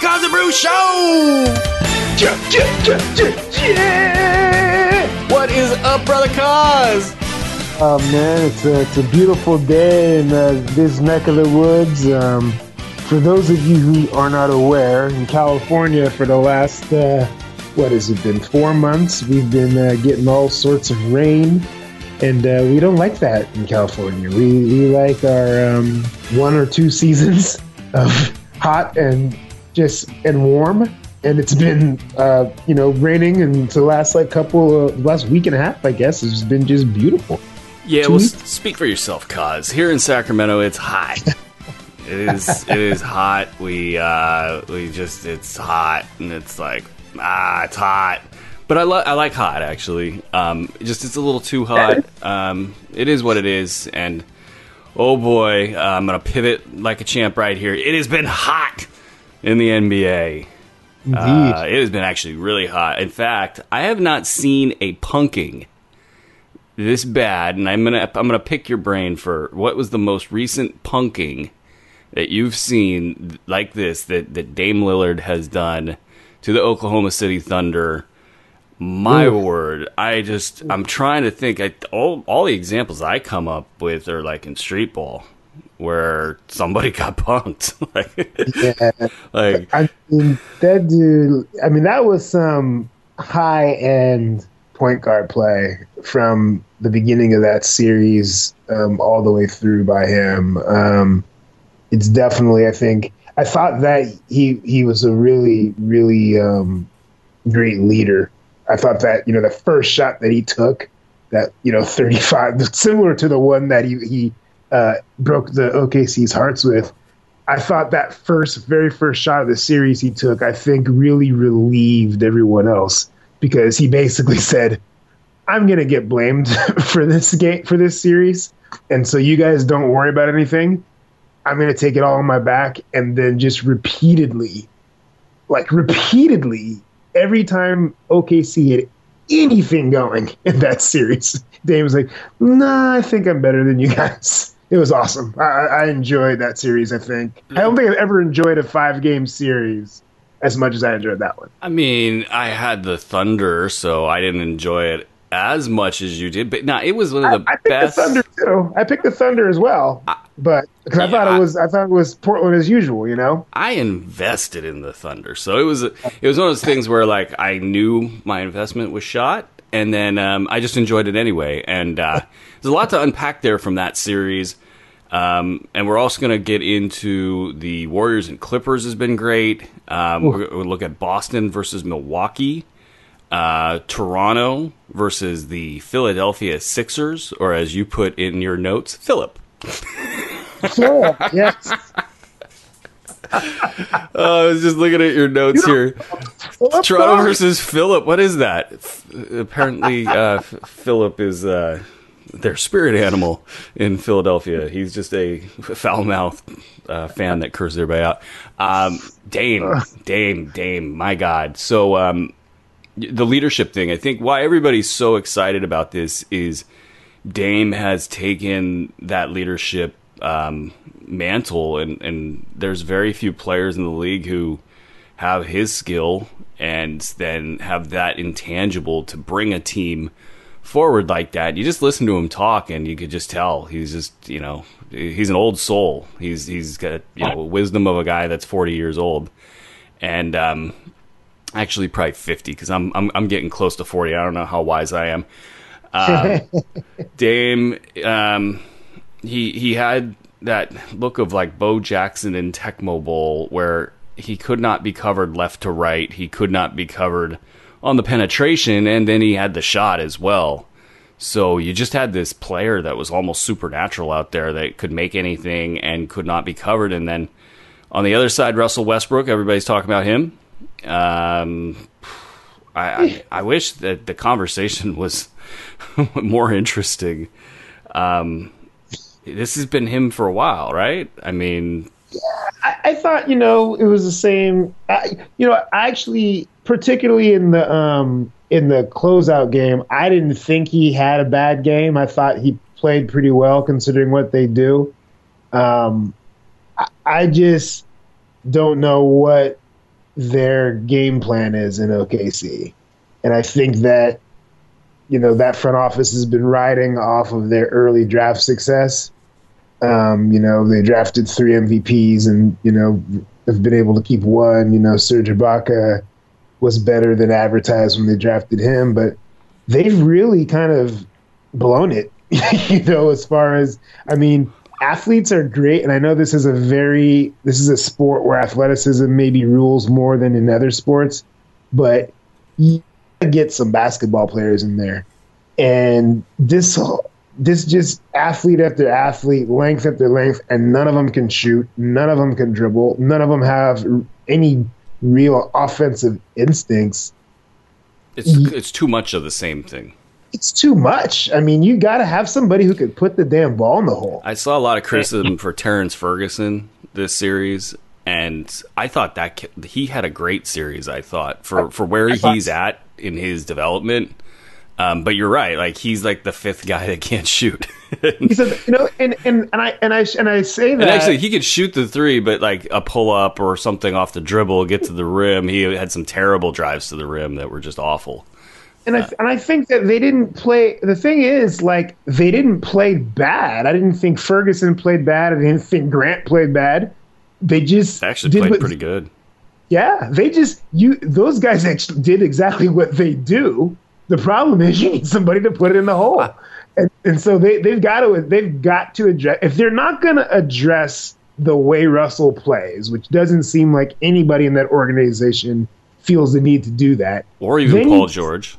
the Koz and Bru Show! Yeah, yeah, yeah, yeah, yeah. What is up, Brother Koz? Oh man, it's a, it's a beautiful day in uh, this neck of the woods. Um, for those of you who are not aware, in California for the last, uh, what has it been, four months, we've been uh, getting all sorts of rain. And uh, we don't like that in California. We, we like our um, one or two seasons of hot and just and warm. And it's been, uh, you know, raining and the last like couple of last week and a half, I guess, has been just beautiful. Yeah, well, s- speak for yourself, Koz. Here in Sacramento, it's hot. it is. It is hot. We uh, we just it's hot, and it's like ah, it's hot. But I, li- I like hot actually. Um, just it's a little too hot. Um, it is what it is, and oh boy, uh, I'm gonna pivot like a champ right here. It has been hot in the NBA. Indeed. Uh, it has been actually really hot. In fact, I have not seen a punking this bad, and I'm gonna I'm gonna pick your brain for what was the most recent punking that you've seen like this that that Dame Lillard has done to the Oklahoma City Thunder. My Ooh. word, I just I'm trying to think. I, all all the examples I come up with are like in street ball, where somebody got punked. like, yeah. like I mean, that dude, I mean, that was some high end point guard play from the beginning of that series um, all the way through by him. Um, it's definitely, I think, I thought that he, he was a really, really um, great leader. I thought that, you know, the first shot that he took, that, you know, 35, similar to the one that he, he uh, broke the OKC's hearts with. I thought that first, very first shot of the series he took, I think really relieved everyone else because he basically said, "I'm gonna get blamed for this game for this series, and so you guys don't worry about anything. I'm gonna take it all on my back." And then just repeatedly, like repeatedly, every time OKC had anything going in that series, Dame was like, "Nah, I think I'm better than you guys." It was awesome. I, I I enjoyed that series. I think I don't think I've ever enjoyed a five game series as much as I enjoyed that one. I mean, I had the Thunder, so I didn't enjoy it as much as you did. But no, it was one of the I, I picked best. the Thunder too. I picked the Thunder as well, but because I thought it was I thought it was Portland as usual. You know, I invested in the Thunder, so it was it was one of those things where like I knew my investment was shot, and then um, I just enjoyed it anyway. And uh, there's a lot to unpack there from that series. Um, and we're also going to get into the Warriors and Clippers has been great. Um, we're going to look at Boston versus Milwaukee, uh, Toronto versus the Philadelphia Sixers, or as you put in your notes, Philip. sure, yes. Oh, I was just looking at your notes here. Well, Toronto versus Philip. What is that? F- apparently, uh, Philip is uh, their spirit animal in Philadelphia. He's just a foul mouthed uh, fan that curses everybody out. Um, Dame, Dame, Dame. My God. So um, the leadership thing. I think why everybody's so excited about this is Dame has taken that leadership um, mantle, and, and there's very few players in the league who have his skill and then have that intangible to bring a team forward like that. You just listen to him talk, and you could just tell he's just you know he's an old soul. He's he's got you know wisdom of a guy that's 40 years old, and um, actually probably 50 because I'm, I'm I'm getting close to 40. I don't know how wise I am. Um, Dame, um, he he had that look of like Bo Jackson in Tecmo Bowl where he could not be covered left to right. He could not be covered on the penetration, and then he had the shot as well. So you just had this player that was almost supernatural out there that could make anything and could not be covered. And then on the other side, Russell Westbrook, everybody's talking about him. Um, I, I, I wish that the conversation was more interesting. Um, this has been him for a while, right? I mean, I, I thought you know it was the same. I, you know, I actually, particularly in the um in the closeout game, I didn't think he had a bad game. I thought he played pretty well considering what they do. Um, I, I just don't know what their game plan is in OKC. And I think that, you know, that front office has been riding off of their early draft success. Um, you know, they drafted three MVPs and, you know, have been able to keep one. You know, Serge Ibaka was better than advertised when they drafted him, but they've really kind of blown it, you know, as far as, I mean, athletes are great, and I know this is a very this is a sport where athleticism maybe rules more than in other sports, but you get some basketball players in there, and this this just athlete after athlete, length after length, and none of them can shoot, none of them can dribble, none of them have any real offensive instincts. It's it's too much of the same thing it's too much. I mean, you got to have somebody who can put the damn ball in the hole. I saw a lot of criticism for Terrence Ferguson this series, and I thought that he had a great series. I thought for for where he's at in his development. Um, but you're right. Like he's like the fifth guy that can't shoot. he said, you know, and, and, and I and I and I say that. And actually, he could shoot the three, but like a pull up or something off the dribble, get to the rim. He had some terrible drives to the rim that were just awful and I and I think that they didn't play. The thing is, like they didn't play bad. I didn't think Ferguson played bad. I didn't think Grant played bad. They just actually played what, pretty good. Yeah, they just you those guys actually did exactly what they do. The problem is you need somebody to put it in the hole, and, and so they they've got to they've got to address if they're not going to address the way Russell plays, which doesn't seem like anybody in that organization feels the need to do that, or even Paul George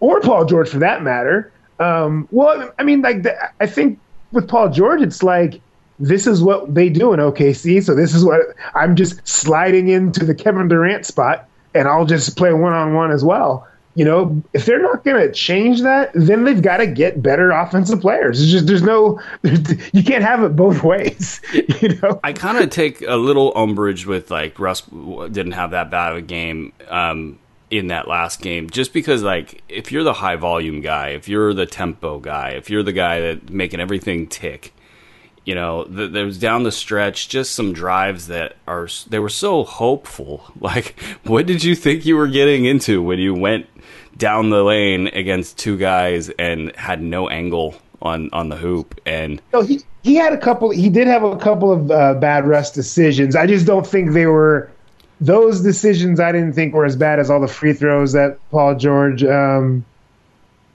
or Paul George for that matter. Um, well, I mean, like the, I think with Paul George, it's like this is what they do in OKC. So this is what I'm just sliding into the Kevin Durant spot, and I'll just play one on one as well. You know, if they're not going to change that, then they've got to get better offensive players. It's just there's no, you can't have it both ways. You know, I kind of take a little umbrage with like Russ didn't have that bad of a game. Um, in that last game just because like if you're the high volume guy if you're the tempo guy if you're the guy that making everything tick you know the, there was down the stretch just some drives that are they were so hopeful like what did you think you were getting into when you went down the lane against two guys and had no angle on on the hoop and no he he had a couple he did have a couple of uh, bad rest decisions i just don't think they were those decisions I didn't think were as bad as all the free throws that Paul George um,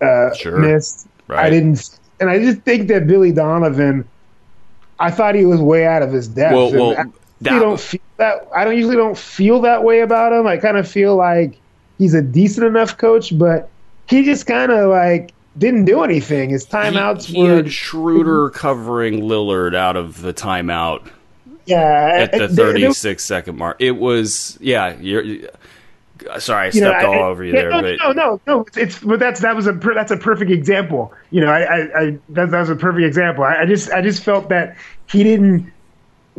uh, sure. missed. Right. I didn't, and I just think that Billy Donovan. I thought he was way out of his depth. Well, well I that, don't feel that. I don't usually don't feel that way about him. I kind of feel like he's a decent enough coach, but he just kind of like didn't do anything. His timeouts he, he were Schroeder covering Lillard out of the timeout yeah, at the 36 second mark. It was yeah. You're sorry, I stepped know, all I, over you yeah, there. No, but no, no, no. It's but that's that was a that's a perfect example. You know, I, I, I that, that was a perfect example. I, I just I just felt that he didn't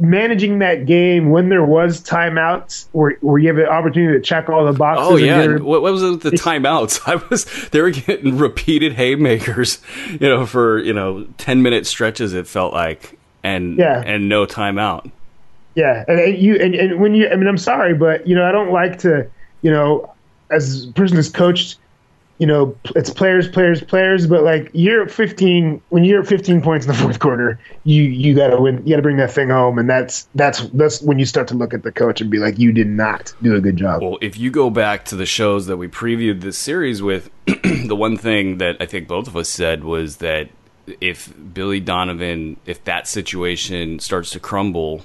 managing that game when there was timeouts where, where you have an opportunity to check all the boxes. Oh yeah, what, what, was it with the timeouts? I was they were getting repeated haymakers, you know, for you know ten minute stretches. It felt like and yeah. and no timeout. Yeah, and, and you and, and when you, I mean, I'm sorry, but you know, I don't like to, you know, as a person who's coached, you know, it's players, players, players. But like you're at 15, when you're at 15 points in the fourth quarter, you you got to win. You got to bring that thing home, and that's that's that's when you start to look at the coach and be like, you did not do a good job. Well, if you go back to the shows that we previewed this series with, the one thing that I think both of us said was that if Billy Donovan, if that situation starts to crumble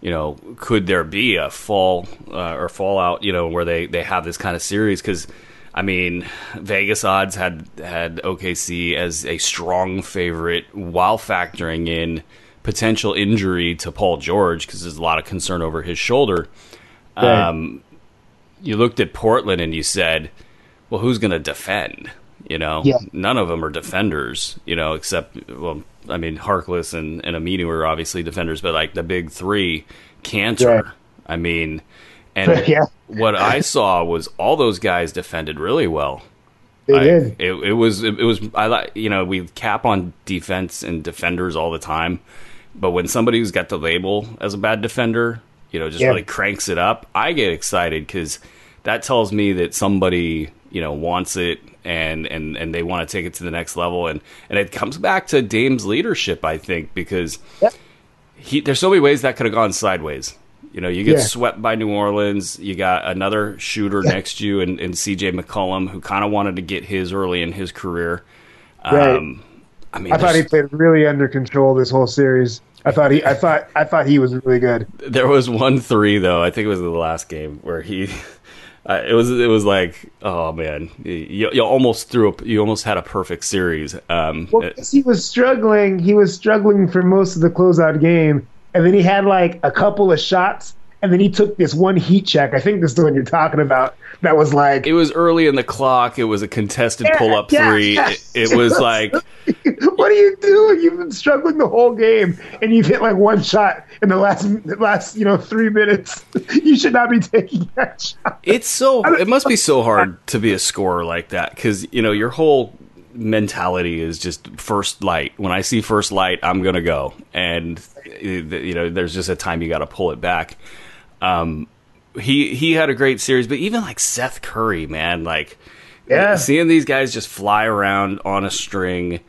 you know, could there be a fall uh, or fallout, you know, where they, they have this kind of series? Because, I mean, Vegas odds had had OKC as a strong favorite while factoring in potential injury to Paul George because there's a lot of concern over his shoulder. Right. Um, you looked at Portland and you said, well, who's going to defend? You know, yeah. none of them are defenders, you know, except, well, I mean, Harkless and, and Aminu were obviously defenders, but like the big three, Kanter. Right. I mean, and yeah. what I saw was all those guys defended really well. They I, did. It, it was it, it was I like you know we cap on defense and defenders all the time, but when somebody who's got the label as a bad defender, you know, just Yeah. really cranks it up, I get excited because that tells me that somebody you know wants it and and and they want to take it to the next level and and it comes back to Dame's leadership I think because Yep. he there's so many ways that could have gone sideways. You know, you get Yeah. swept by New Orleans. You got another shooter next to you, and, and C.J. McCollum, who kind of wanted to get his early in his career. Right. Um, I mean, I thought he played really under control this whole series. I thought he, I thought, I thought he was really good. there was one three though. I think it was the last game where he. Uh, it was it was like oh man you, you almost threw up you almost had a perfect series um, Well, he was struggling. He was struggling for most of the closeout game, and then he had like a couple of shots, and then he took this one heat check. I think this is the one you're talking about. That was like, it was early in the clock it was a contested Yeah, pull up yeah, three yes. it, it was like what are you doing? You've been struggling the whole game, and you've hit like one shot in the last the last you know three minutes. You should not be taking that shot. It's so it must be so hard to be a scorer like that because you know your whole mentality is just first light. When I see first light, I'm gonna go, and you know there's just a time you got to pull it back. Um, he he had a great series, but even like Seth Curry, man, like Yeah. seeing these guys just fly around on a string.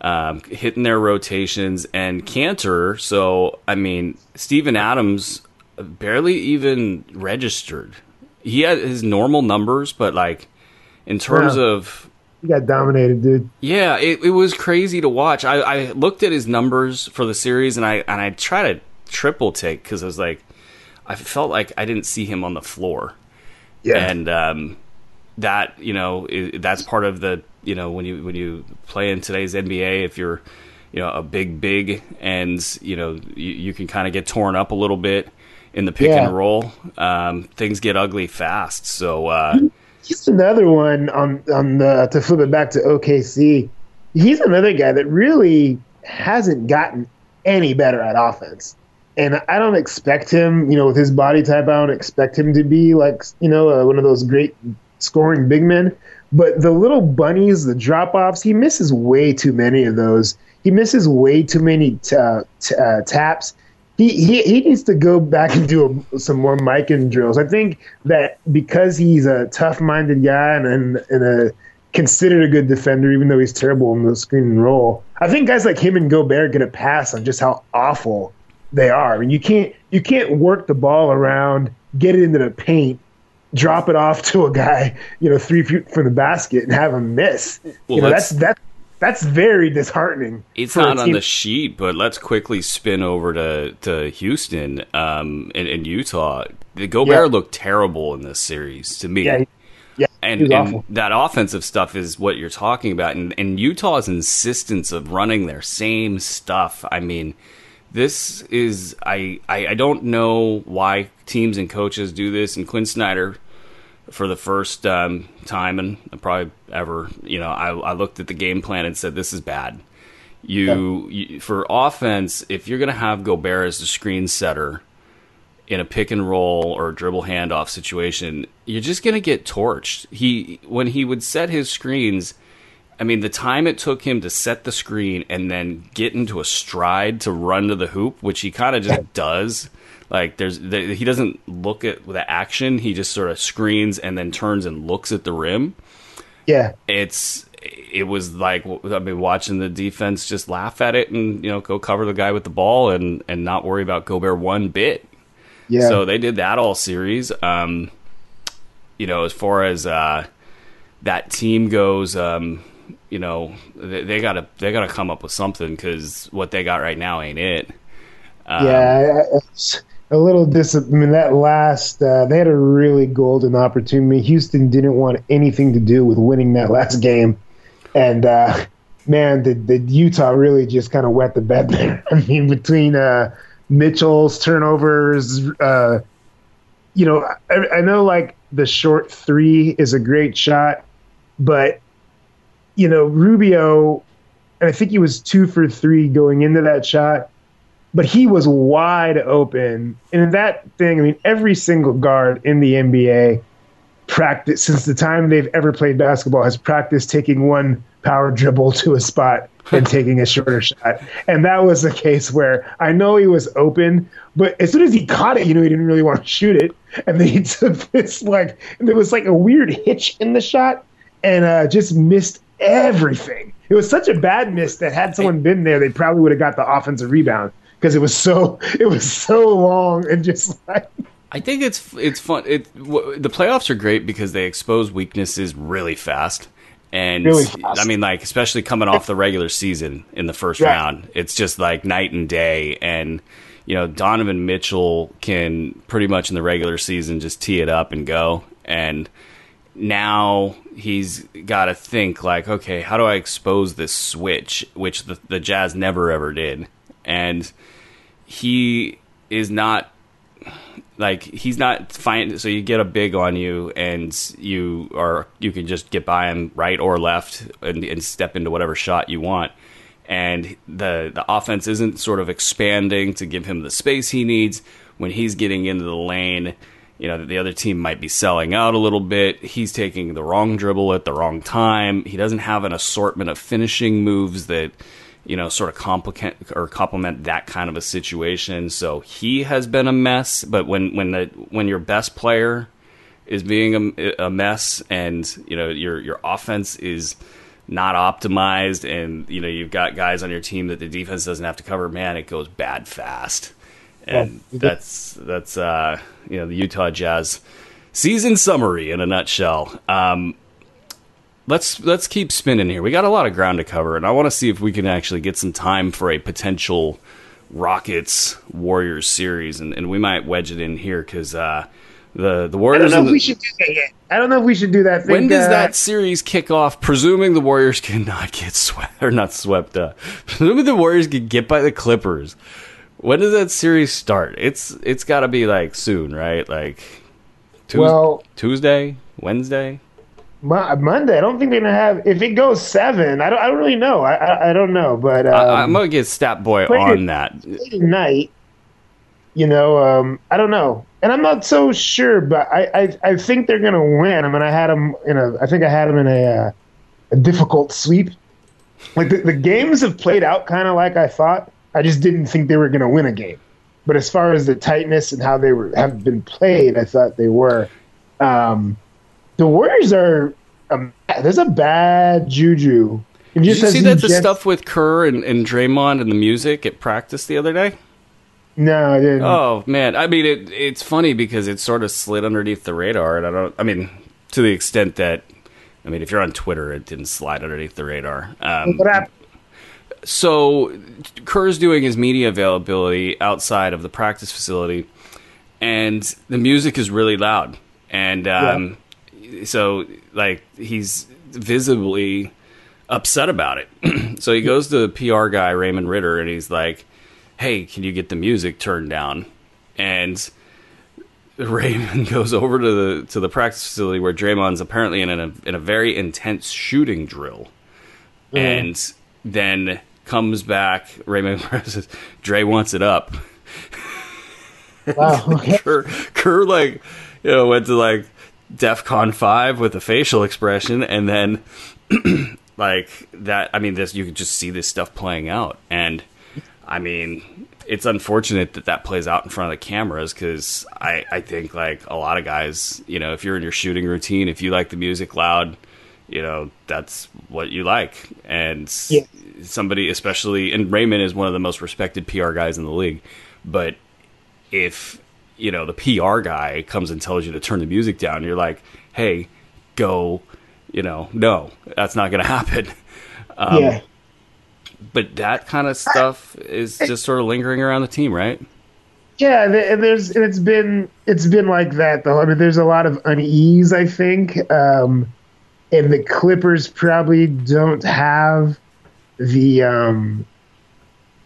Um, hitting their rotations and Kanter. So I mean, Steven Adams barely even registered. He had his normal numbers, but like in terms Yeah. of he got dominated, dude. yeah, it, it was crazy to watch. I, I looked at his numbers for the series, and I and I tried to triple take because I was like, I felt like I didn't see him on the floor, Yeah, and um, that you know that's part of the you know when you when you play in today's NBA, if you're you know a big big and you know you, you can kind of get torn up a little bit in the pick Yeah. and roll, um, things get ugly fast. So uh, he's another one on on the to flip it back to OKC. He's another guy that really hasn't gotten any better at offense, and I don't expect him. You know, with his body type, I don't expect him to be like you know uh, one of those great scoring big men. But the little bunnies, the drop offs, he misses way too many of those. He misses way too many t- uh, t- uh, taps. He, he he needs to go back and do a, some more Mikan drills. I think that because he's a tough-minded guy and, and, and a considered a good defender, even though he's terrible in the screen and roll. I think guys like him and Gobert get a pass on just how awful they are. I mean, you can't you can't work the ball around, get it into the paint, drop it off to a guy, you know, three feet from the basket and have him miss. Well, you know, that's that's that's very disheartening. It's not on the sheet, but let's quickly spin over to, to Houston um, in, in Utah. The Gobert Yeah. looked terrible in this series to me. Yeah, yeah, and, and that offensive stuff is what you're talking about. And, and Utah's insistence of running their same stuff. I mean, this is I, I I don't know why teams and coaches do this. And Quinn Snyder, for the first um, time and probably ever, you know, I, I looked at the game plan and said, "This is bad." You, you for offense, if you're going to have Gobert as the screen setter in a pick and roll or dribble handoff situation, you're just going to get torched. He when he would set his screens, I mean, the time it took him to set the screen and then get into a stride to run to the hoop, which he kind of just does. Like there's the, he doesn't look at the action; he just sort of screens and then turns and looks at the rim. Yeah, It's it was like I mean, watching the defense just laugh at it and you know go cover the guy with the ball and and not worry about Gobert one bit. yeah. So they did that all series. Um, you know, as far as uh, that team goes, um, you know, they, gotta they gotta come up with something because what they got right now ain't it. Um, yeah, it's a little dis. I mean, that last uh, they had a really golden opportunity. Houston didn't want anything to do with winning that last game, and uh, man, did, did Utah really just kind of wet the bed there? I mean, between uh, Mitchell's turnovers, uh, you know, I, I know like the short three is a great shot, but you know, Rubio, and I think he was two for three going into that shot but he was wide open. And in that thing, I mean, every single guard in the NBA practice since the time they've ever played basketball has practiced taking one power dribble to a spot and taking a shorter shot. And that was a case where I know he was open, but as soon as he caught it, you know, he didn't really want to shoot it. And then he took this like there was like a weird hitch in the shot and uh, just missed everything. It was such a bad miss that had someone been there, they probably would have got the offensive rebound because it was so it was so long and just like I think it's it's fun. It w- the playoffs are great because they expose weaknesses really fast. And Really fast. I mean, like especially coming off the regular season in the first Right. round, it's just like night and day. And you know, Donovan Mitchell can pretty much in the regular season just tee it up and go. And now he's got to think like, okay, how do I expose this switch, which the, the Jazz never ever did, and he is not like he's not fine. So you get a big on you, and you are you can just get by him right or left, and, and step into whatever shot you want. And the the offense isn't sort of expanding to give him the space he needs when he's getting into the lane. You know, the other team might be selling out a little bit. He's taking the wrong dribble at the wrong time. He doesn't have an assortment of finishing moves that you know, sort of complicate or complement that kind of a situation. So he has been a mess. But when when the when your best player is being a, a mess, and you know your your offense is not optimized, and you know you've got guys on your team that the defense doesn't have to cover, man, it goes bad fast. And that's that's uh, you know the Utah Jazz season summary in a nutshell. Um, let's let's keep spinning here. We got a lot of ground to cover, and I want to see if we can actually get some time for a potential Rockets Warriors series, and, and we might wedge it in here because uh, the the Warriors. I don't know if the- we should do that yet. I don't know if we should do that. when does uh, that series kick off? Presuming the Warriors cannot get swept or not swept up. Presuming the Warriors can get by the Clippers. When does that series start? It's it's got to be like soon, right? Like Tues- Well- Tuesday, Wednesday. Mo- Monday? I don't think they're gonna have. If it goes seven, I don't. I don't really know. I I, I don't know, but um, I, I'm gonna get Stat Boy on that. tonight, you know, um, I don't know, and I'm not so sure, but I I, I think they're gonna win. I mean, I had them in a. I think I had them in a, uh, a difficult sweep. Like the, the games have played out kind of like I thought. I just didn't think they were gonna win a game. But as far as the tightness and how they were have been played, I thought they were. Um, the Warriors are. Um, there's a bad juju. Did you see that the gets- stuff with Kerr and, and Draymond and the music at practice the other day? No, I didn't. Oh man, I mean it. It's funny because it sort of slid underneath the radar, and I don't. I mean, to the extent that, I mean, if you're on Twitter, it didn't slide underneath the radar. Um, what happened? So Kerr's doing his media availability outside of the practice facility, and the music is really loud, and um, so like he's visibly upset about it. so he goes to the PR guy Raymond Ridder, and he's like, "Hey, can you get the music turned down?" And Raymond goes over to the to the practice facility where Draymond's apparently in a in a very intense shooting drill, and then comes back. Raymond says, "Dre wants it up." Wow. Okay. Kerr, Kerr like you know went to like DefCon five with a facial expression, and then like that. I mean, this you could just see this stuff playing out, and I mean, it's unfortunate that that plays out in front of the cameras because I I think like a lot of guys, you know, if you're in your shooting routine, if you like the music loud. You know that's what you like, and Yeah. somebody, especially, and Raymond is one of the most respected PR guys in the league. But if you know the PR guy comes and tells you to turn the music down, you're like, "Hey, go," you know, no, that's not going to happen. Um, yeah. But that kind of stuff is just sort of lingering around the team, right? Yeah, and there's and it's been it's been like that though. I mean, there's a lot of unease. I think, um, and the Clippers probably don't have the um,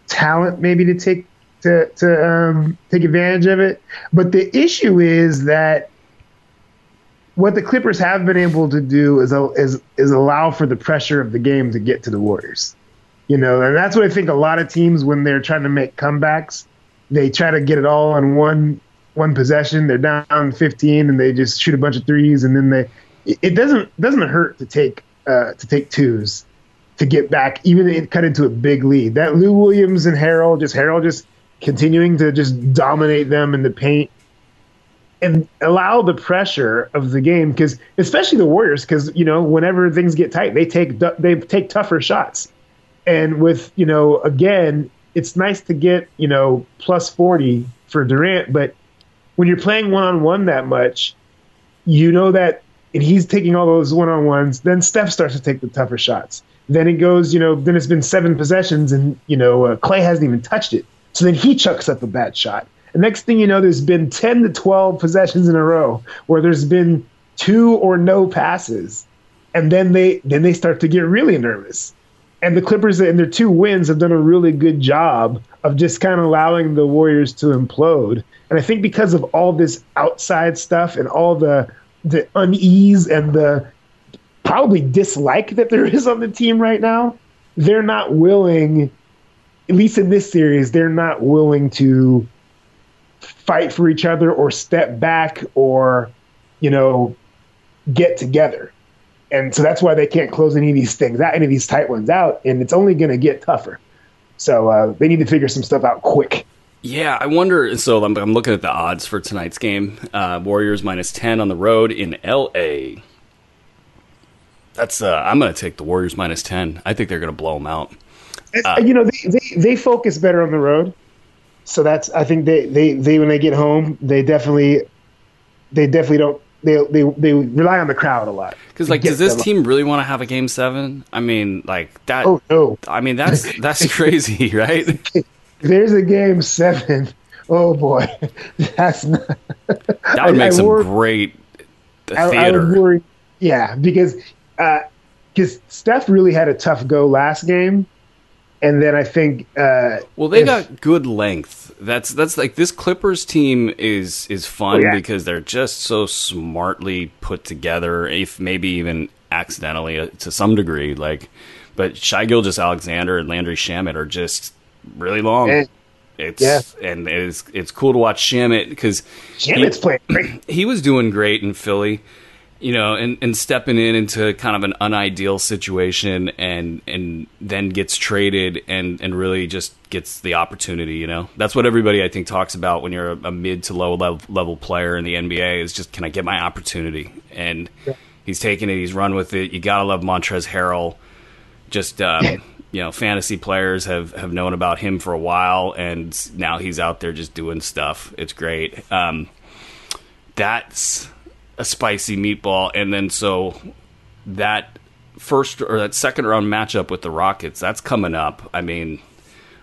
talent maybe to take to to um, take advantage of it. But the issue is that what the Clippers have been able to do is is is allow for the pressure of the game to get to the Warriors. You know, and that's what I think a lot of teams when they're trying to make comebacks they try to get it all on one one possession. They're down 15 and they just shoot a bunch of threes and then they it- doesn't doesn't hurt to take uh, to take twos to get back, even it cut into a big lead. That Lou Williams and Harold, just Harrell just continuing to just dominate them in the paint and allow the pressure of the game because especially the Warriors because you know whenever things get tight they take they take tougher shots and with you know again it's nice to get you know plus 40 for Durant but when you're playing one on one that much you know that and he's taking all those one on ones then Steph starts to take the tougher shots then it goes you know then it's been seven possessions and you know uh, Clay hasn't even touched it so then he chucks up a bad shot the next thing you know, there's been 10 to 12 possessions in a row where there's been two or no passes. And then they then they start to get really nervous. And the Clippers and their two wins have done a really good job of just kind of allowing the Warriors to implode. And I think because of all this outside stuff and all the the unease and the probably dislike that there is on the team right now, they're not willing, at least in this series, they're not willing to fight for each other or step back or, you know, get together. And so that's why they can't close any of these things out, any of these tight ones out, and it's only going to get tougher. So uh, they need to figure some stuff out quick. Yeah, I wonder. So I'm, I'm looking at the odds for tonight's game. Uh, Warriors minus ten on the road in L.A. That's uh, I'm going to take the Warriors minus ten. I think they're going to blow them out. Uh, you know, they, they they focus better on the road so that's I think they, they, they when they get home they definitely they definitely don't they they they rely on the crowd a lot. Because like, does this team really want to have a game seven? I mean, like that. Oh no! I mean, that's that's crazy, right? There's a game seven. Oh boy, that's not. That would make I, some worry, great theater. I, I would worry, yeah, because because uh, Steph really had a tough go last game, and then I think uh, well they if, got good length. That's that's like this Clippers team is is fun oh, yeah. because they're just so smartly put together. If maybe even accidentally uh, to some degree, like but Shai Gilgeous-Alexander and Landry Shamet are just really long. And, it's yeah. and it's it's cool to watch Shamet because Shamet's playing great. He was doing great in Philly you know, and, and stepping in into kind of an unideal situation and and then gets traded and, and really just gets the opportunity, you know. That's what everybody I think talks about when you're a, a mid to low level, level player in the NBA is just can I get my opportunity? And yeah. he's taken it, he's run with it. You gotta love Montrezl Harrell. Just um, you know, fantasy players have, have known about him for a while, and now he's out there just doing stuff. It's great. Um, that's a spicy meatball, and then so that first or that second round matchup with the Rockets that's coming up. I mean,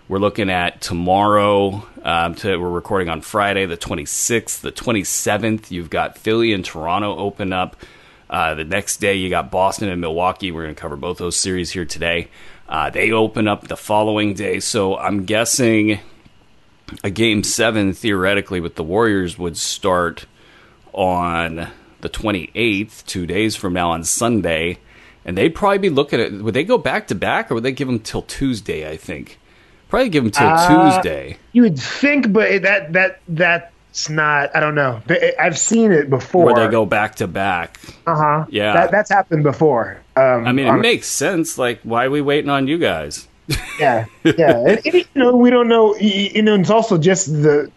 we're looking at tomorrow. Um, to, we're recording on Friday, the 26th, the 27th. You've got Philly and Toronto open up. Uh, the next day, you got Boston and Milwaukee. We're going to cover both those series here today. Uh, they open up the following day, so I'm guessing a game seven theoretically with the Warriors would start on the 28th, two days from now on Sunday, and they'd probably be looking at would they go back to back or would they give them till Tuesday? I think probably give them till uh, Tuesday. You would think, but that, that that that's not. I don't know. I've seen it before. Where they go back to back. Uh huh. Yeah, that, that's happened before. Um, I mean, it makes sense. Like, why are we waiting on you guys? yeah, yeah. and, and, you know, we don't know. You know, it's also just the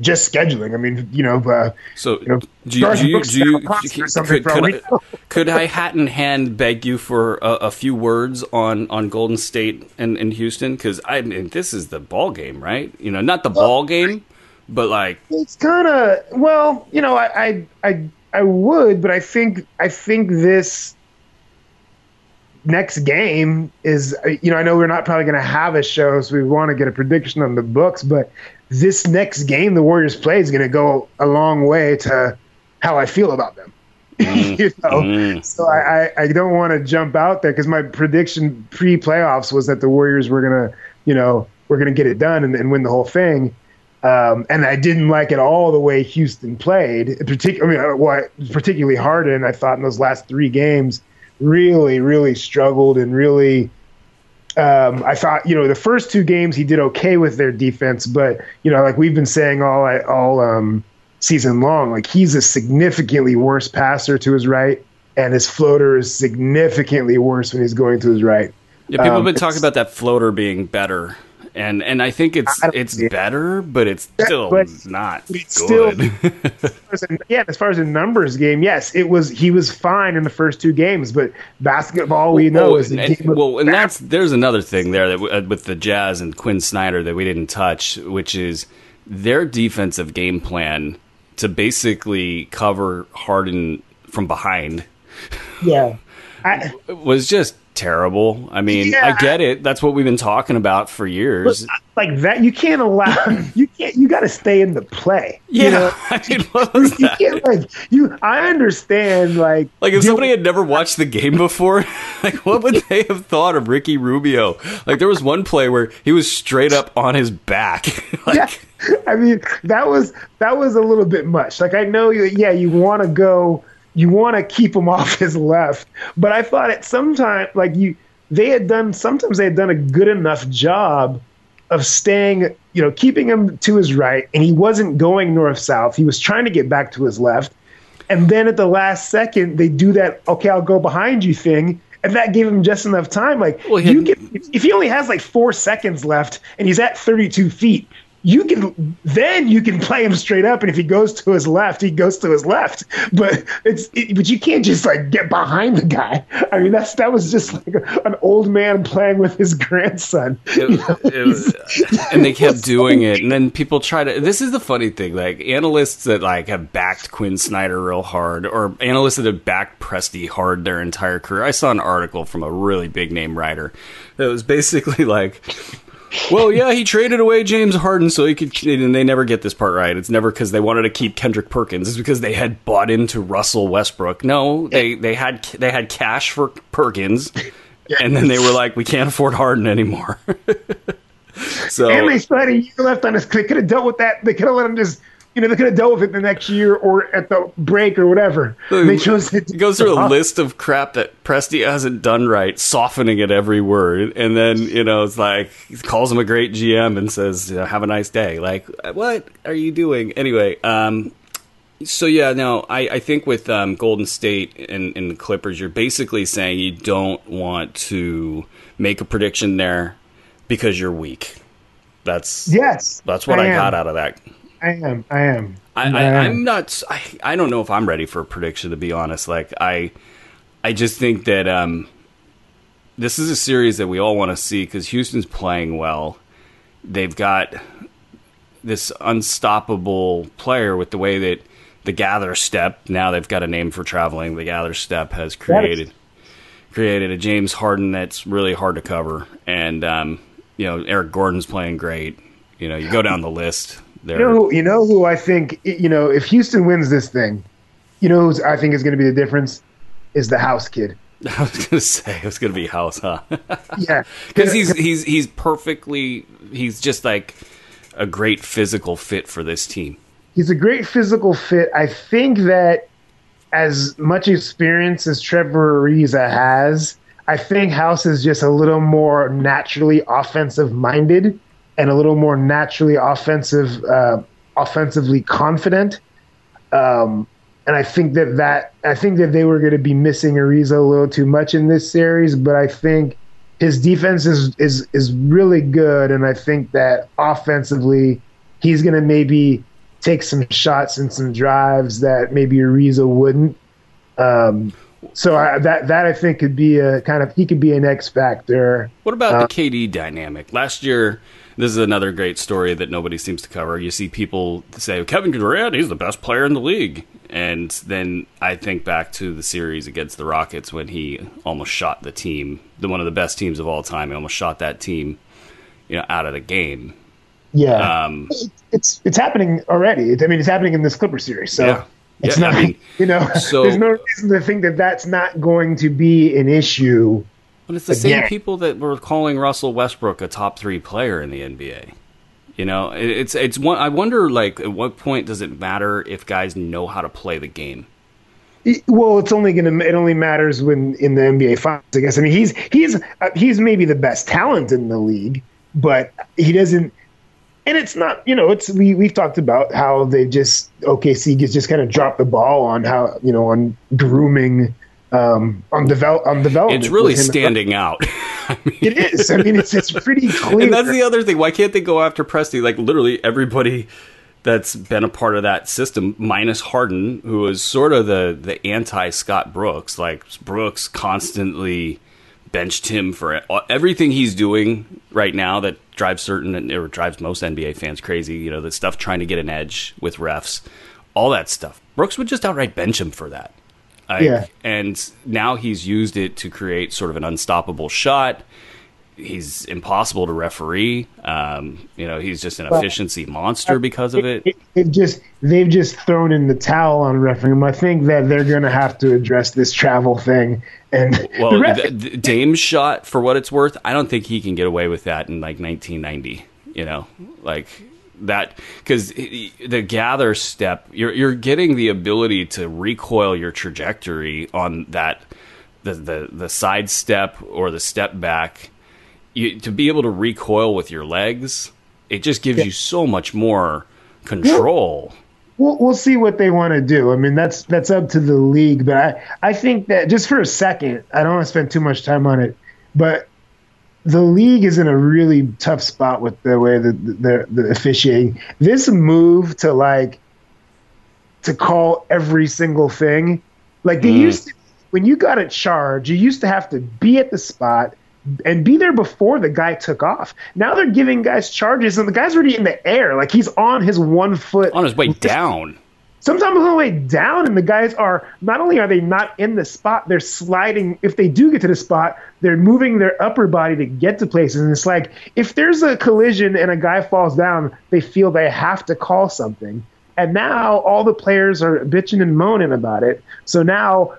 just scheduling. I mean, you know, uh, so you know, do you, do you, do you, could, could, I, could, I, hat in hand beg you for a, a few words on, on Golden State and, and Houston? Because I mean, this is the ball game, right? You know, not the ball game, but like it's kind of well, you know, I, I I I would, but I think I think this next game is you know I know we're not probably going to have a show, so we want to get a prediction on the books, but this next game the Warriors play is going to go a long way to how I feel about them. Mm. you know, mm. so I, I, I don't want to jump out there because my prediction pre playoffs was that the Warriors were gonna, you know, we're gonna get it done and, and win the whole thing. Um, and I didn't like it all the way Houston played. Particularly, I mean, uh, what particularly Harden, I thought in those last three games, really, really struggled and really um, I thought, you know, the first two games he did okay with their defense, but you know, like we've been saying all all um, season long, like he's a significantly worse passer to his right, and his floater is significantly worse when he's going to his right. Yeah, people Um, have been talking about that floater being better, and and I think it's I it's it. better, but it's still but not it's still- good. as yeah, as far as a numbers game, yes, it was. He was fine in the first two games, but basketball, we know, well, is a and, game of well, and that's there's another thing there that uh, with the Jazz and Quinn Snyder that we didn't touch, which is their defensive game plan to basically cover Harden from behind yeah. I, was just terrible. I mean, Yeah. I get it. That's what we've been talking about for years. like that, you can't allow. You can't. You got to stay in the play. yeah, You, know? I mean, you can't like you. I understand. Like Like if somebody had never watched the game before, like what would they have thought of Ricky Rubio? Like there was one play where he was straight up on his back. like, yeah. I mean, that was that was a little bit much. Like I know you yeah, you want to go you want to keep him off his left, but I thought at some time like you they had done sometimes they had done a good enough job of staying, you know, keeping him to his right and he wasn't going north south. He was trying to get back to his left. And then at the last second they do that okay, I'll go behind you thing. And that gave him just enough time. Like Well, he you had- can, if he only has like four seconds left and he's at 32 feet, you can then you can play him straight up, and if he goes to his left, he goes to his left. But it's it, but you can't just like get behind the guy. I mean, that's that was just like an old man playing with his grandson. You know, It- it and they kept doing it and then people try to this is the funny thing like analysts that like have backed quinn snyder real hard or analysts that have backed Presti hard their entire career i saw an article from a really big name writer that was basically like well yeah he traded away james harden so he could and they never get this part right it's never because they wanted to keep kendrick perkins it's because they had bought into russell westbrook no they they had they had cash for perkins and then they were like we can't afford harden anymore so and they a year left on his. They could have dealt with that. They could have let him just. You know, they could have dealt with it the next year or at the break or whatever. They chose to It goes through a list of crap that Presti hasn't done right, softening it every word, and then you know it's like he calls him a great GM and says, you know, "Have a nice day." Like, what are you doing anyway? Um, so yeah, no, I, I think with um, Golden State and, and the Clippers, you're basically saying you don't want to make a prediction there because you're weak. That's Yes, that's what I, am. got out of that. I am. I am. I, I, I'm not. I, I don't know if I'm ready for a prediction to be honest. Like I, I just think that um, this is a series that we all want to see because Houston's playing well. They've got this unstoppable player with the way that the Gather Step. Now they've got a name for traveling. The Gather Step has created created a James Harden that's really hard to cover, and um, you know Eric Gordon's playing great. You know, you go down the list. There, You know, who, you know who I think, you know, if Houston wins this thing, you know who's I think is going to be the difference is the house kid. I was gonna say it was gonna be House, huh? Yeah, Because he's he's he's perfectly he's just like a great physical fit for this team. he's a great physical fit. I think that as much experience as Trevor Ariza has, I think House is just a little more naturally offensive minded and a little more naturally offensive, uh, offensively confident. Um, and I think that that I think that they were going to be missing Ariza a little too much in this series, but I think his defense is is is really good, and I think that offensively he's going to maybe take some shots and some drives that maybe Ariza wouldn't. Um, so I, that that I think could be a kind of he could be an X factor. What about the KD dynamic? Last year, this is another great story that nobody seems to cover. You see people say Kevin Durant, he's the best player in the league, and then I think back to the series against the Rockets when he almost shot the team, the one of the best teams of all time. He almost shot that team, you know, out of the game. Yeah, Um, it's it's happening already. I mean, it's happening in this Clipper series. So Yeah. it's Yeah, I not mean, you know. so- there's no reason to think that that's not going to be an issue. But it's the same people that were calling Russell Westbrook a top three player in the NBA. You know, it's it's one. I wonder, like, at what point does it matter if guys know how to play the game? Well, it's only gonna. It only matters when in the NBA finals. I guess. I mean, he's he's uh, he's maybe the best talent in the league, but he doesn't. And it's not. You know, it's we we've talked about how they just OKC just just kind of dropped the ball on how you know on grooming, um, on develop on development. It's really standing out. I mean, it is. I mean, it's it's pretty clear. And that's the other thing. Why can't they go after Presti? Like literally everybody that's been a part of that system, minus Harden, who is sort of the the anti Scott Brooks. Like Brooks constantly benched him for everything he's doing right now that drives certain or drives most NBA fans crazy. You know, the stuff trying to get an edge with refs, all that stuff. Brooks would just outright bench him for that. Like, yeah. And now he's used it to create sort of an unstoppable shot. He's impossible to referee. Um, you know, he's just an efficiency monster because of it. it. it. just they've just thrown in the towel on refereeing. I think that they're going to have to address this travel thing. And well, ref- Dame's shot, for what it's worth, I don't think he can get away with that in like 1990. You know, like that because the gather step you're you're getting the ability to recoil your trajectory on that the the the side step or the step back. You, to be able to recoil with your legs it just gives yeah. you so much more control. We'll, we'll see what they want to do. I mean that's that's up to the league but i i think that just for a second i don't want to spend too much time on it but the league is in a really tough spot with the way that the, the officiating. This move to like to call every single thing, like they mm. used to, when you got a charge, you used to have to be at the spot and be there before the guy took off. Now they're giving guys charges, and the guy's already in the air, like he's on his one foot, on his way down sometimes on the way down and the guys are not only are they not in the spot they're sliding if they do get to the spot they're moving their upper body to get to places and it's like if there's a collision and a guy falls down they feel they have to call something and now all the players are bitching and moaning about it so now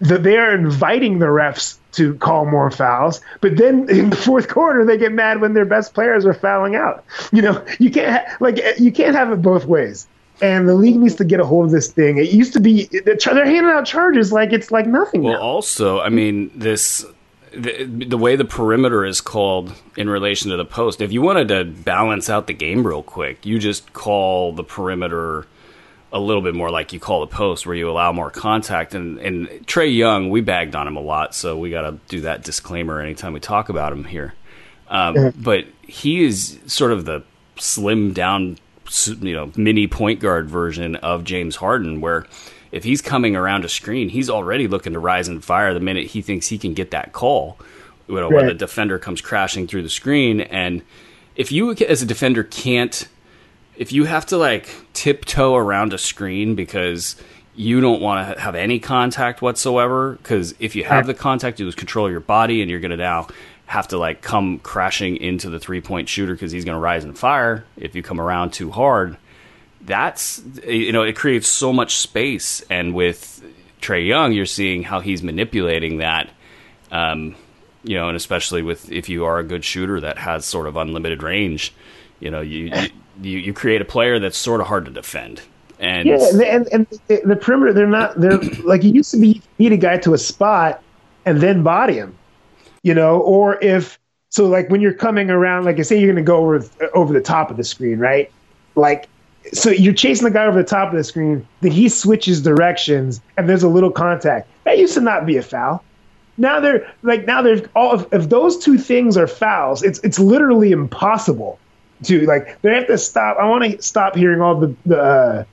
the, they are inviting the refs to call more fouls. But then in the fourth quarter, they get mad when their best players are fouling out. You know, you can't ha- like you can't have it both ways and the league needs to get a hold of this thing. It used to be they're handing out charges like it's like nothing. Well, now. also, I mean this. The, the, way the perimeter is called in relation to the post, if you wanted to balance out the game real quick, you just call the perimeter a little bit more like you call the post, where you allow more contact. And, and Trae Young, we bagged on him a lot, so we got to do that disclaimer anytime we talk about him here. Um, but he is sort of the slim down you know mini point guard version of James Harden, where if he's coming around a screen, he's already looking to rise and fire the minute he thinks he can get that call. You know, right. when the defender comes crashing through the screen, and if you as a defender can't, if you have to like tiptoe around a screen because you don't want to have any contact whatsoever, because if you have the contact, you lose control of your body, and you're going to now have to like come crashing into the three point shooter because he's going to rise and fire if you come around too hard. That's you know it creates so much space, and with Trae Young, you're seeing how he's manipulating that. Um, you know, and especially with if you are a good shooter that has sort of unlimited range, you know, you you, you create a player that's sort of hard to defend. And yeah, and, and the, perimeter, they're not they're like it used to be. You need a guy to a spot and then body him you know, or if so, like when you're coming around, like I say, you're going to go over over the top of the screen, right? Like, so you're chasing the guy over the top of the screen, then he switches directions, and there's a little contact. That used to not be a foul. Now they're like now they're all if, if those two things are fouls, it's it's literally impossible to like they have to stop. I want to stop hearing all the the. Uh,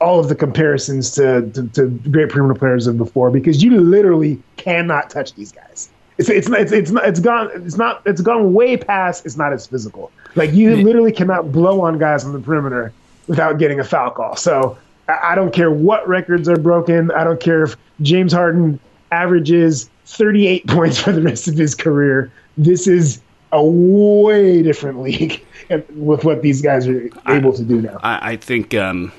all of the comparisons to, to, to great perimeter players of before because you literally cannot touch these guys it's it's it's it's not, it's gone it's not it's gone way past it's not as physical. Like you literally cannot blow on guys on the perimeter without getting a foul call. So I, I don't care what records are broken. I don't care if James Harden averages 38 points for the rest of his career. This is a way different league with what these guys are able I, to do now. I, I think um,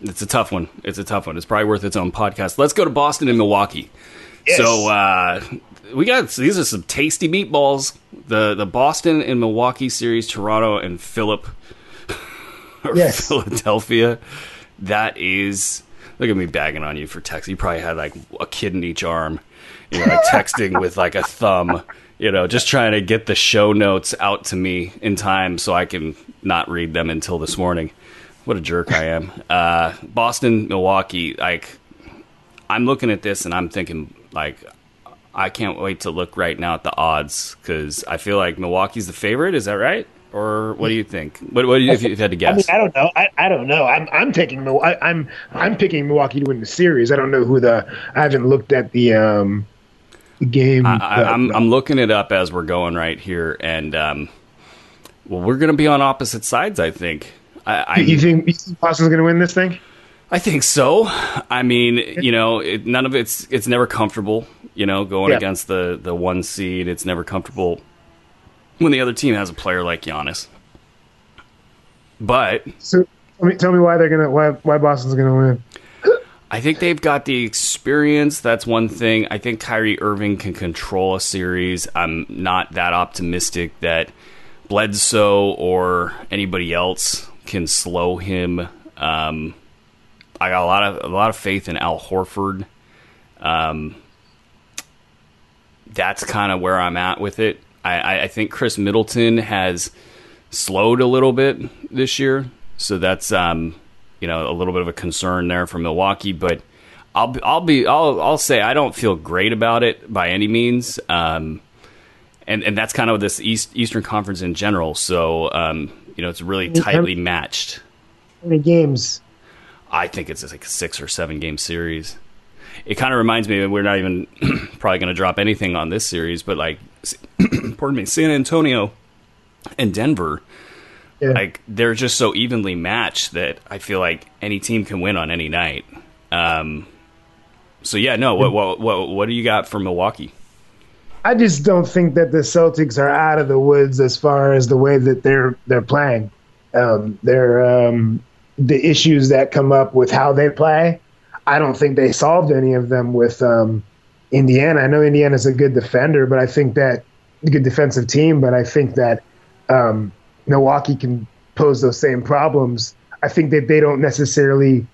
it's a tough one. It's a tough one. It's probably worth its own podcast. Let's go to Boston and Milwaukee. Yes. So uh, we got these are some tasty meatballs. The the Boston and Milwaukee series, Toronto and Philip or yes. Philadelphia. That is look at me bagging on you for text. You probably had like a kid in each arm, you know, like texting with like a thumb, you know, just trying to get the show notes out to me in time so I can not read them until this morning. What a jerk I am. Uh, Boston, Milwaukee, like I'm looking at this and I'm thinking like I can't wait to look right now at the odds because I feel like Milwaukee's the favorite. Is that right? Or what do you think? What, what do you, if you had to guess? I mean, I don't know. I, I don't know. I'm I'm taking I, I'm I'm picking Milwaukee to win the series. I don't know who the. I haven't looked at the um game. I, I, I'm I'm looking it up as we're going right here, and um, well, we're going to be on opposite sides. I think. I, I you think you think Boston's going to win this thing? I think so. I mean, you know, it, none of it's it's never comfortable. You know, going Yeah. against the the one seed, it's never comfortable when the other team has a player like Giannis. But So tell me, tell me why they're gonna why why Boston's gonna win. I think they've got the experience. That's one thing. I think Kyrie Irving can control a series. I'm not that optimistic that Bledsoe or anybody else can slow him. Um, I got a lot of a lot of faith in Al Horford. Um, that's kind of where I'm at with it. I, I, think Khris Middleton has slowed a little bit this year, so that's um, you know a little bit of a concern there for Milwaukee. But I'll I'll be I'll I'll say I don't feel great about it by any means. Um, and and that's kind of this East Eastern Conference in general. So um, you know it's really tightly matched. How many games? I think it's like a six or seven game series. It kind of reminds me that we're not even probably going to drop anything on this series, but like, pardon me, San Antonio and Denver, Yeah. like they're just so evenly matched that I feel like any team can win on any night. Um, so yeah, no, what what what what do you got for Milwaukee? I just don't think that the Celtics are out of the woods as far as the way that they're they're playing. Um, they're um, the issues that come up with how they play. I don't think they solved any of them with um, Indiana. I know Indiana's a good defender, but I think that good defensive team. But I think that um, Milwaukee can pose those same problems. I think that they don't necessarily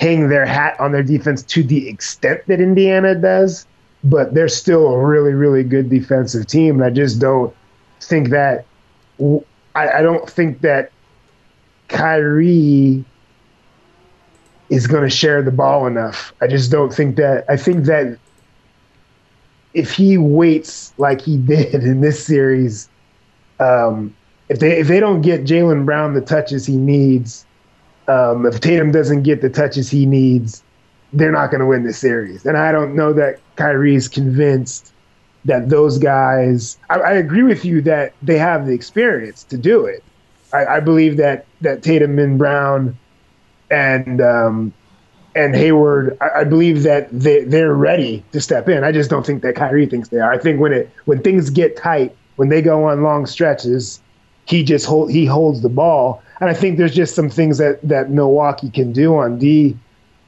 hang their hat on their defense to the extent that Indiana does but they're still a really, really good defensive team. And I just don't think that. I, I don't think that Kyrie is going to share the ball enough. I just don't think that. I think that if he waits like he did in this series, um, if they if they don't get Jaylen Brown the touches he needs, um, if Tatum doesn't get the touches he needs, they're not going to win this series. And I don't know that Kyrie's convinced that those guys. I, I agree with you that they have the experience to do it. I, I believe that that Tatum and Brown and um, and Hayward. I, I believe that they they're ready to step in. I just don't think that Kyrie thinks they are. I think when it when things get tight, when they go on long stretches, he just hold he holds the ball. And I think there's just some things that that Milwaukee can do on D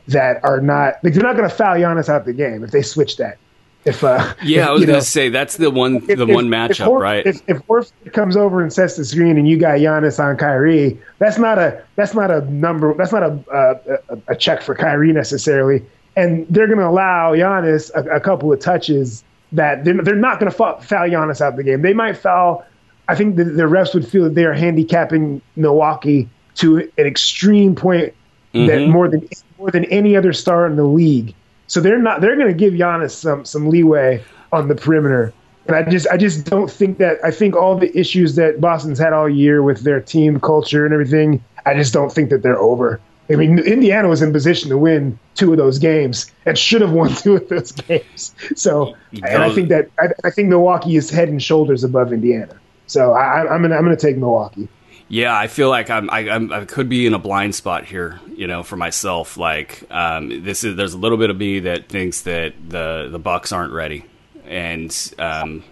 that are not like they're not going to foul Giannis out of the game if they switch that. If uh, Yeah, if, I was going to say that's the one if- the if- one matchup, Horf- right? If, if Horford comes over and sets the screen and you got Giannis on Kyrie, that's not a that's not a number. That's not a a, a- check for Kyrie necessarily. And they're going to allow Giannis a, a couple of touches that they're, they're not going to foul, Giannis out of the game. They might foul. I think the, the refs would feel that they are handicapping Milwaukee to an extreme point that Mhm. more than more than any other star in the league. So they're not they're going to give Giannis some some leeway on the perimeter. And I just I just don't think that I think all the issues that Boston's had all year with their team culture and everything, I just don't think that they're over. I mean, Indiana was in position to win two of those games and should have won two of those games. So, and I think that I, I think Milwaukee is head and shoulders above Indiana. So I, I'm gonna I'm gonna take Milwaukee. Yeah, I feel like I'm, I, I'm I could be in a blind spot here, you know, for myself. Like um, this is there's a little bit of me that thinks that the the Bucks aren't ready, and um,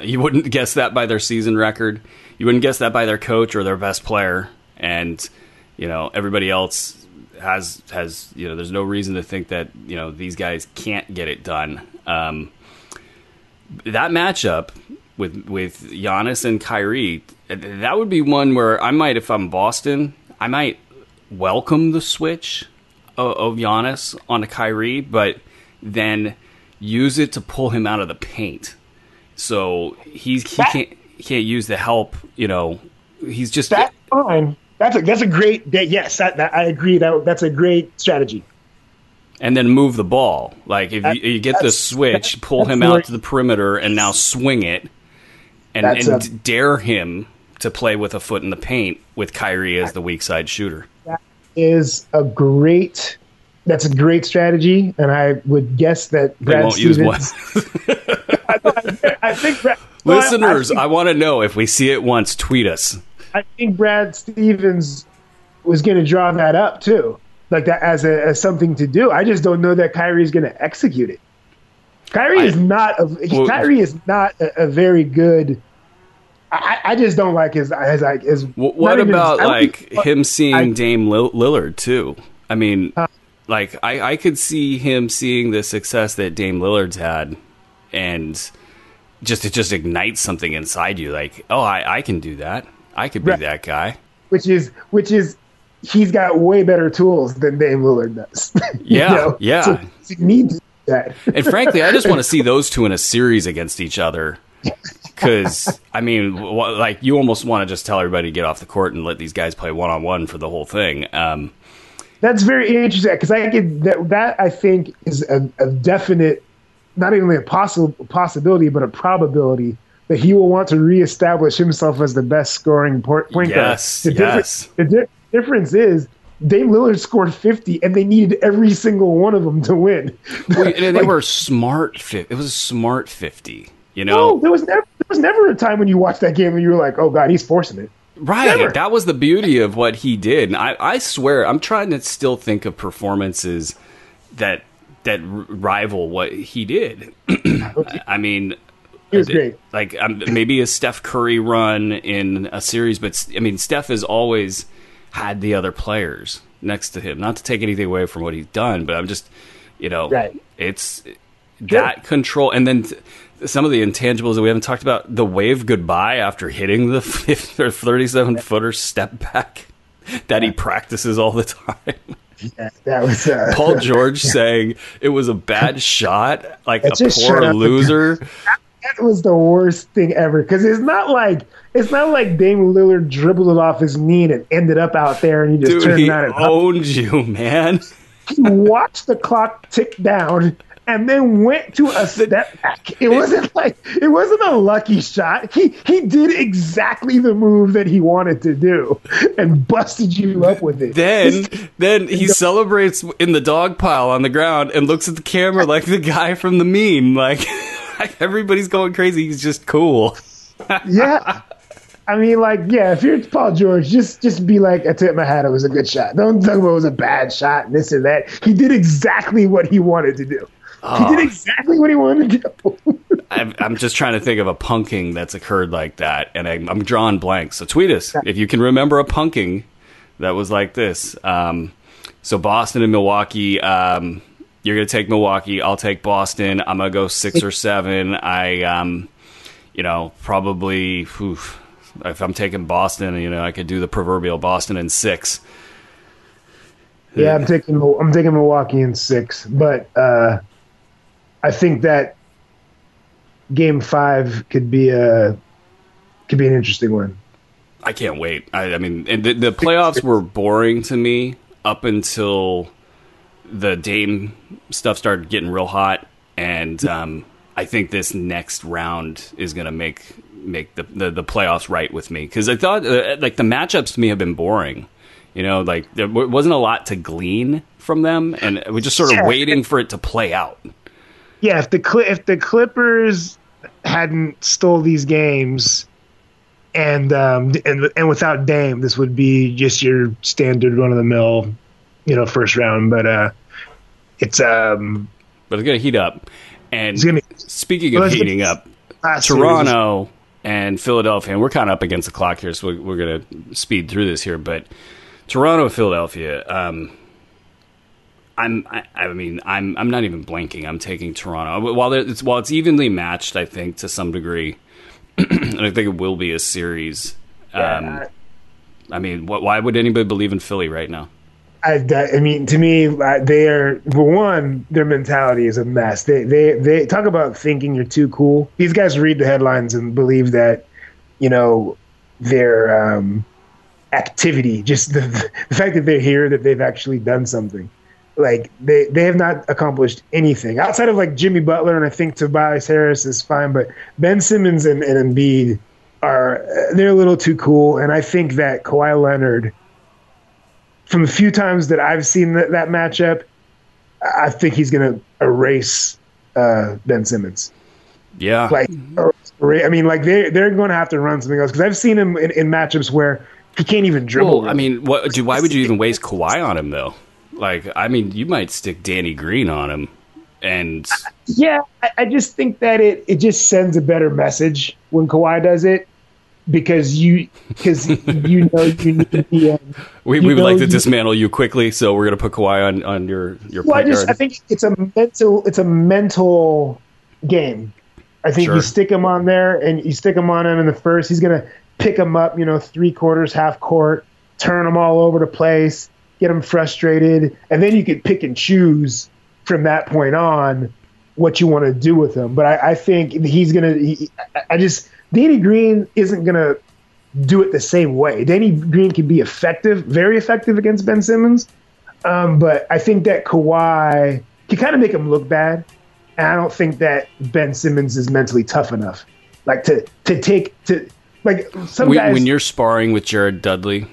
you wouldn't guess that by their season record. You wouldn't guess that by their coach or their best player, and you know everybody else has has you know there's no reason to think that you know these guys can't get it done. Um, that matchup with with Giannis and Kyrie, that would be one where I might, if I'm Boston, I might welcome the switch of, of Giannis onto Kyrie, but then use it to pull him out of the paint. So he's he That- can't he can't use the help. You know, he's just That's fine. That's a that's a great that yes that, that I agree that that's a great strategy. and then move the ball. Like if That- you, you get the switch, pull him out to the perimeter, and now swing it, and, and a- dare him to play with a foot in the paint with Kyrie as the weak side shooter. is a great. That's a great strategy, and I would guess that They Brad won't use one. Stevens. I think Brad, well, I- Listeners, I, I want to know if we see it once. Tweet us. I think Brad Stevens was going to draw that up too, like that as a as something to do. I just don't know that Kyrie is going to execute it. Kyrie I- is not a Well- Kyrie is not a, a very good. I, I just don't like his his like his. What about like him seeing I- Dame Lillard too? I mean, Huh. like I, I could see him seeing the success that Dame Lillard's had, and just it just ignites something inside you. Like, oh, I, I can do that. I could be Right. that guy. which is which is he's got way better tools than Dame Lillard does. You Yeah, yeah. So you need to do that. And frankly, I just want to see those two in a series against each other. Because I mean, like you almost want to just tell everybody to get off the court and let these guys play one on one for the whole thing. Um, That's very interesting because I get that. That I think is a, a definite, not even a possible possibility but a probability that he will want to reestablish himself as the best scoring point point guard. Yes, The yes. difference, the di- difference is. Dame Lillard scored 50, and they needed every single one of them to win. Well, and they Like, were smart. Fi- it was a smart fifty. You know, No, there was never there was never a time when you watched that game and you were like, "Oh God, he's forcing it." right? never. That was the beauty of what he did. And I, I swear, I'm trying to still think of performances that that r- rival what he did. I mean, He was great. Like um, maybe a Steph Curry run in a series, but I mean, Steph is always had the other players next to him. Not to take anything away from what he's done, but I'm just, you know, Right. it's that control, and then. Th- some of the intangibles that we haven't talked about the wave goodbye after hitting the 50 or 37 footer step back that he practices all the time. Yeah, that was uh, Paul George saying it was a bad shot, like a poor loser. that was the worst thing ever because it's not like it's not like Dame Lillard dribbled it off his knee and it ended up out there and he just Dude, turned he around and owned you, man. he watched the clock tick down and then went to a step back. It wasn't like it wasn't a lucky shot. He he did exactly the move that he wanted to do and busted you up with it. Then, then he celebrates in the dog pile on the ground and looks at the camera like the guy from the meme. Like, like everybody's going crazy. He's just cool. yeah. I mean, like, yeah, if you're Paul George, just just be like, I tip my hat, it was a good shot. Don't talk about it was a bad shot and this and that. He did exactly what he wanted to do. He did exactly what he wanted to do. I'm, I'm just trying to think of a punking that's occurred like that, and I'm, I'm drawing blanks. So tweet us if you can remember a punking that was like this. Um, so Boston and Milwaukee. Um, you're gonna take Milwaukee. I'll take Boston. I'm gonna go six or seven. I, um, you know, probably. whew, if I'm taking Boston, you know, I could do the proverbial Boston in six. yeah, I'm taking I'm taking Milwaukee in six, but uh, I think that game five could be a could be an interesting one. I can't wait. I, I mean, and the, the playoffs were boring to me up until the Dame stuff started getting real hot, and um, I think this next round is going to make make the, the the playoffs right with me because I thought uh, like the matchups to me have been boring. You know, like there w- wasn't a lot to glean from them, and we're just sort of Yeah. waiting for it to play out. Yeah, if the Cli- if the Clippers hadn't stole these games, and um, and and without Dame, this would be just your standard run of the mill, you know, first round. But uh, it's um, But it's going to heat up. And gonna- speaking of get- heating up, Toronto and Philadelphia, and we're kind of up against the clock here, so we're, going to speed through this here. But Toronto, Philadelphia, um, I'm, I, I mean, I'm, I'm not even blinking. I'm taking Toronto. While it's while it's evenly matched, I think to some degree, and I think it will be a series. Um, I mean, wh- why would anybody believe in Philly right now? I, I mean, to me, they are for one, their mentality is a mess. They they they talk about thinking you're too cool. These guys read the headlines and believe that, you know, their um, activity, just the the fact that they're here, that they've actually done something. like they they have not accomplished anything outside of like Jimmy Butler and I think Tobias Harris is fine, but Ben Simmons and, and Embiid are they're a little too cool, and I think that Kawhi Leonard, from a few times that I've seen that, that matchup, I think he's going to erase uh, Ben Simmons. Yeah, like I mean, like they they're going to have to run something else because I've seen him in, in, matchups where he can't even dribble. Well, I mean, what? Dude, why would you even waste Kawhi on him though? Like, I mean, you might stick Danny Green on him, and yeah, I, I just think that it it just sends a better message when Kawhi does it because you because you know you need to be. Um, we we would like to dismantle you quickly, so we're gonna put Kawhi on on your your. Well, I just I think it's a mental it's a mental game. I think sure. you stick him on there and you stick him on him in the first. He's gonna pick him up, you know, three quarters, half court, turn him all over the place, get him frustrated, and then you could pick and choose from that point on what you want to do with him. But I, I think he's gonna. He, I just Danny Green isn't going to do it the same way. Danny Green can be effective, very effective against Ben Simmons, um, but I think that Kawhi can kind of make him look bad, and I don't think that Ben Simmons is mentally tough enough, like to to take to like some when, guys. When you're sparring with Jared Dudley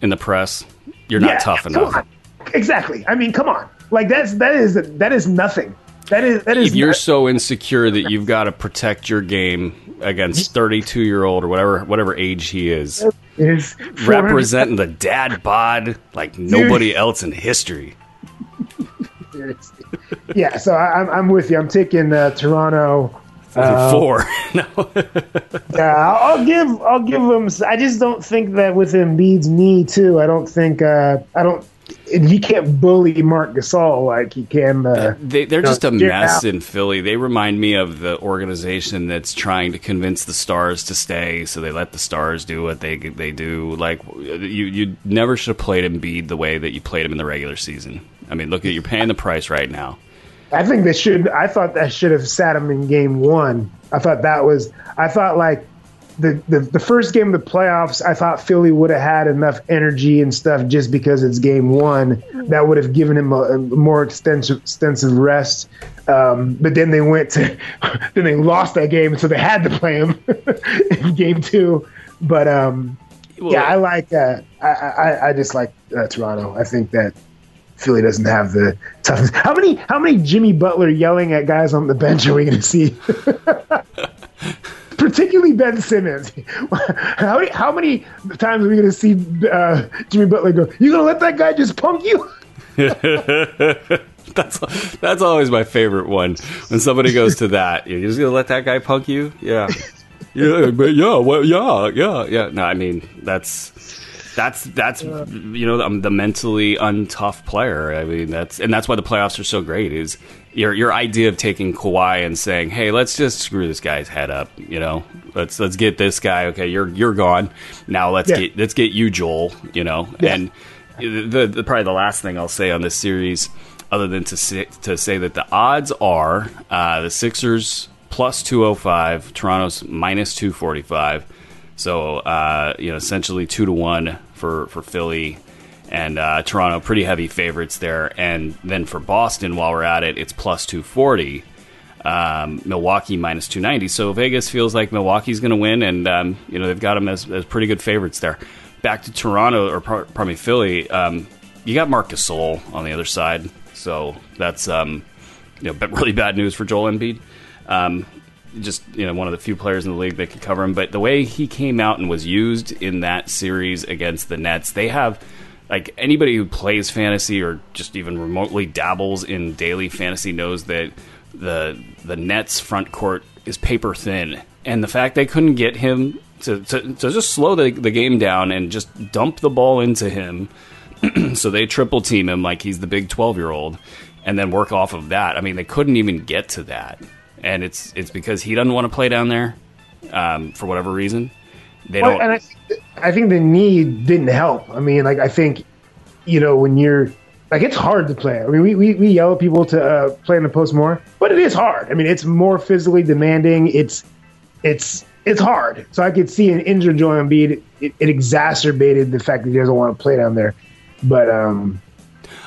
in the press, you're not yeah, tough enough. Exactly. I mean, come on. Like that's that is that is nothing. That is that is. If you're not- so insecure that you've got to protect your game against 32 year old or whatever whatever age he is, is representing the dad bod like nobody else in history. yeah, so I, am I'm with you. I'm taking uh, Toronto. Uh, Four. no. yeah, I'll give I'll give them. I just don't think that with Embiid's knee too. I don't think uh, I don't he can't bully Marc Gasol like he can. Uh, they, are just a mess in Philly. They remind me of the organization that's trying to convince the stars to stay, so they let the stars do what they they do. Like you, you never should have played Embiid the way that you played him in the regular season. I mean, look at you're paying the price right now. I think they should. I thought that should have sat him in game one. I thought that was. I thought like the, the, the first game of the playoffs, I thought Philly would have had enough energy and stuff just because it's game one. That would have given him a, a more extensive extensive rest. Um, but then they went to, then they lost that game, so they had to play him in game two. But um, well, yeah, I like. Uh, I, I I just like uh, Toronto. I think that Philly doesn't have the toughness. How many how many Jimmy Butler yelling at guys on the bench are we going to see? particularly Ben Simmons. how, many, how many times are we going to see uh, Jimmy Butler go, You going to let that guy just punk you? that's that's always my favorite one. When somebody goes to that, you're just gonna let that guy punk you? Yeah, yeah, but yeah, well, yeah, yeah, yeah. No, I mean that's that's that's you know the, the mentally untough player. I mean that's and that's why the playoffs are so great. Is your your idea of taking Kawhi and saying, "Hey, let's just screw this guy's head up," you know, let's let's get this guy. Okay, you're you're gone. Now let's yeah. get let's get you Joel. You know, yeah. and the, the, probably the last thing I'll say on this series, other than to say, to say that the odds are uh, the Sixers 205, Toronto's minus two forty five. So uh, you know, essentially two to one for for Philly and uh, Toronto pretty heavy favorites there. And then for Boston, while we're at it, it's plus 240. Um, Milwaukee minus 290. So Vegas feels like Milwaukee's going to win, and um, you know they've got them as, as pretty good favorites there. Back to Toronto or pardon me, Philly. Um, you got Marc Gasol on the other side, so that's um, you know really bad news for Joel Embiid. Um, just you know one of the few players in the league that could cover him. But the way he came out and was used in that series against the Nets, they have like anybody who plays fantasy or just even remotely dabbles in daily fantasy knows that the the Nets front court is paper thin, and the fact they couldn't get him to to, to just slow the, the game down and just dump the ball into him, so they triple team him like he's the big twelve year old, and then work off of that. I mean, they couldn't even get to that, and it's it's because he doesn't want to play down there um, for whatever reason. They well, don't. And I, I think the need didn't help. I mean, like I think, you know, when you're like it's hard to play. I mean, we, we, we yell at people to uh, play in the post more, but it is hard. I mean, it's more physically demanding. It's it's it's hard. So I could see an injured Joel Embiid. It, it exacerbated the fact that he doesn't want to play down there. But um,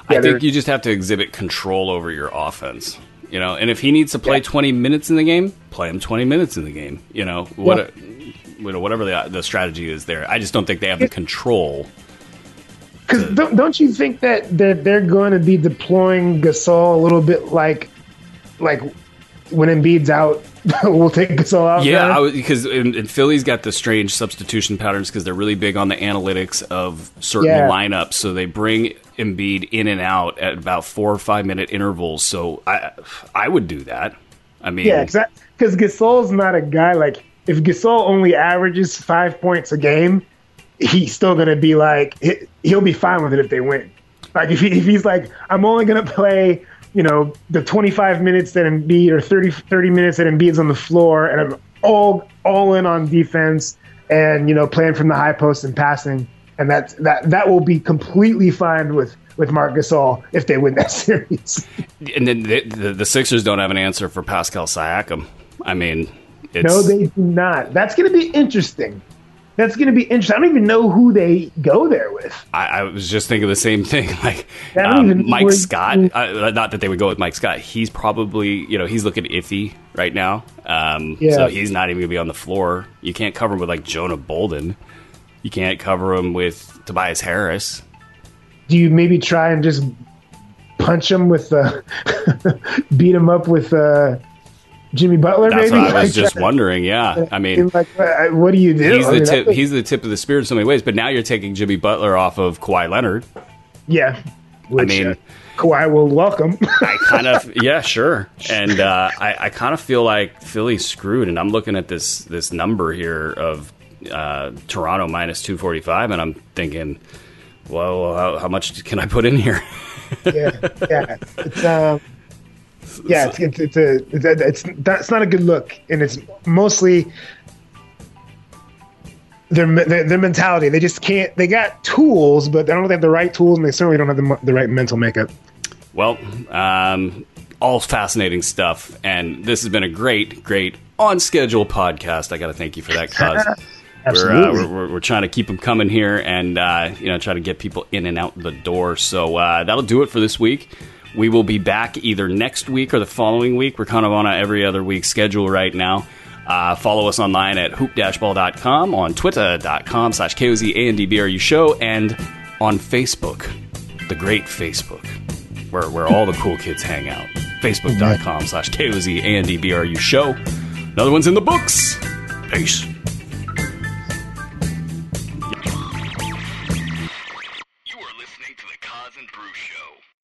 I think you just have to exhibit control over your offense. You know, and if he needs to play yeah. 20 minutes in the game, play him 20 minutes in the game. You know, what, you know, whatever the the strategy is there. I just don't think they have the control. Because don't, don't you think that they're, they're going to be deploying Gasol a little bit like like when Embiid's out, we'll take Gasol out. Yeah, because Philly's got the strange substitution patterns because they're really big on the analytics of certain yeah. lineups. So they bring Embiid in and out at about four or five minute intervals. So I I would do that. I mean, yeah, because Gasol's not a guy like if Gasol only averages five points a game, he's still gonna be like he'll be fine with it if they win. Like if, he, if he's like I'm only gonna play you know, the 25 minutes that Embiid or 30, 30 minutes that Embiid's on the floor, and I'm all all in on defense and you know playing from the high post and passing, and that that that will be completely fine with with Marc Gasol if they win that series. And then the, the, the Sixers don't have an answer for Pascal Siakam. I mean, no, they do not. That's going to be interesting that's going to be interesting. I don't even know who they go there with. I, I was just thinking the same thing. Like um, Mike Scott, uh, not that they would go with Mike Scott. He's probably you know he's looking iffy right now. Um, yeah. So he's not even going to be on the floor. You can't cover him with like Jonah Bolden. You can't cover him with Tobias Harris. Do you maybe try and just punch him with, uh, beat him up with? Uh, Jimmy Butler. That's maybe? what I was just wondering. Yeah, I mean, like, what do you do? He's the mean, tip. He's the tip of the spear in so many ways. But now you're taking Jimmy Butler off of Kawhi Leonard. Yeah, which, I mean, uh, Kawhi will welcome. I kind of yeah, sure. And uh, I, I kind of feel like Philly's screwed. And I'm looking at this this number here of uh, Toronto minus two forty five, and I'm thinking, well, how, how, much can I put in here? yeah, yeah. It's um yeah, it's it's, it's a it's, that's not a good look, and it's mostly their, their, their mentality. They just can't. They got tools, but they don't know they have the right tools, and they certainly don't have the the right mental makeup. Well, um, all fascinating stuff, and this has been a great, great on schedule podcast. I got to thank you for that, cause. We're, uh, we're, we're, trying to keep them coming here and uh, you know try to get people in and out the door. So uh, that'll do it for this week. We will be back either next week or the following week. We're kind of on a every other week schedule right now. Uh, follow us online at hoop-ball.com, on twitter.com slash KOZANDBRU show, and on Facebook, the great Facebook, where, where all the cool kids hang out. Facebook.com slash KOZANDBRU show. Another one's in the books. Peace.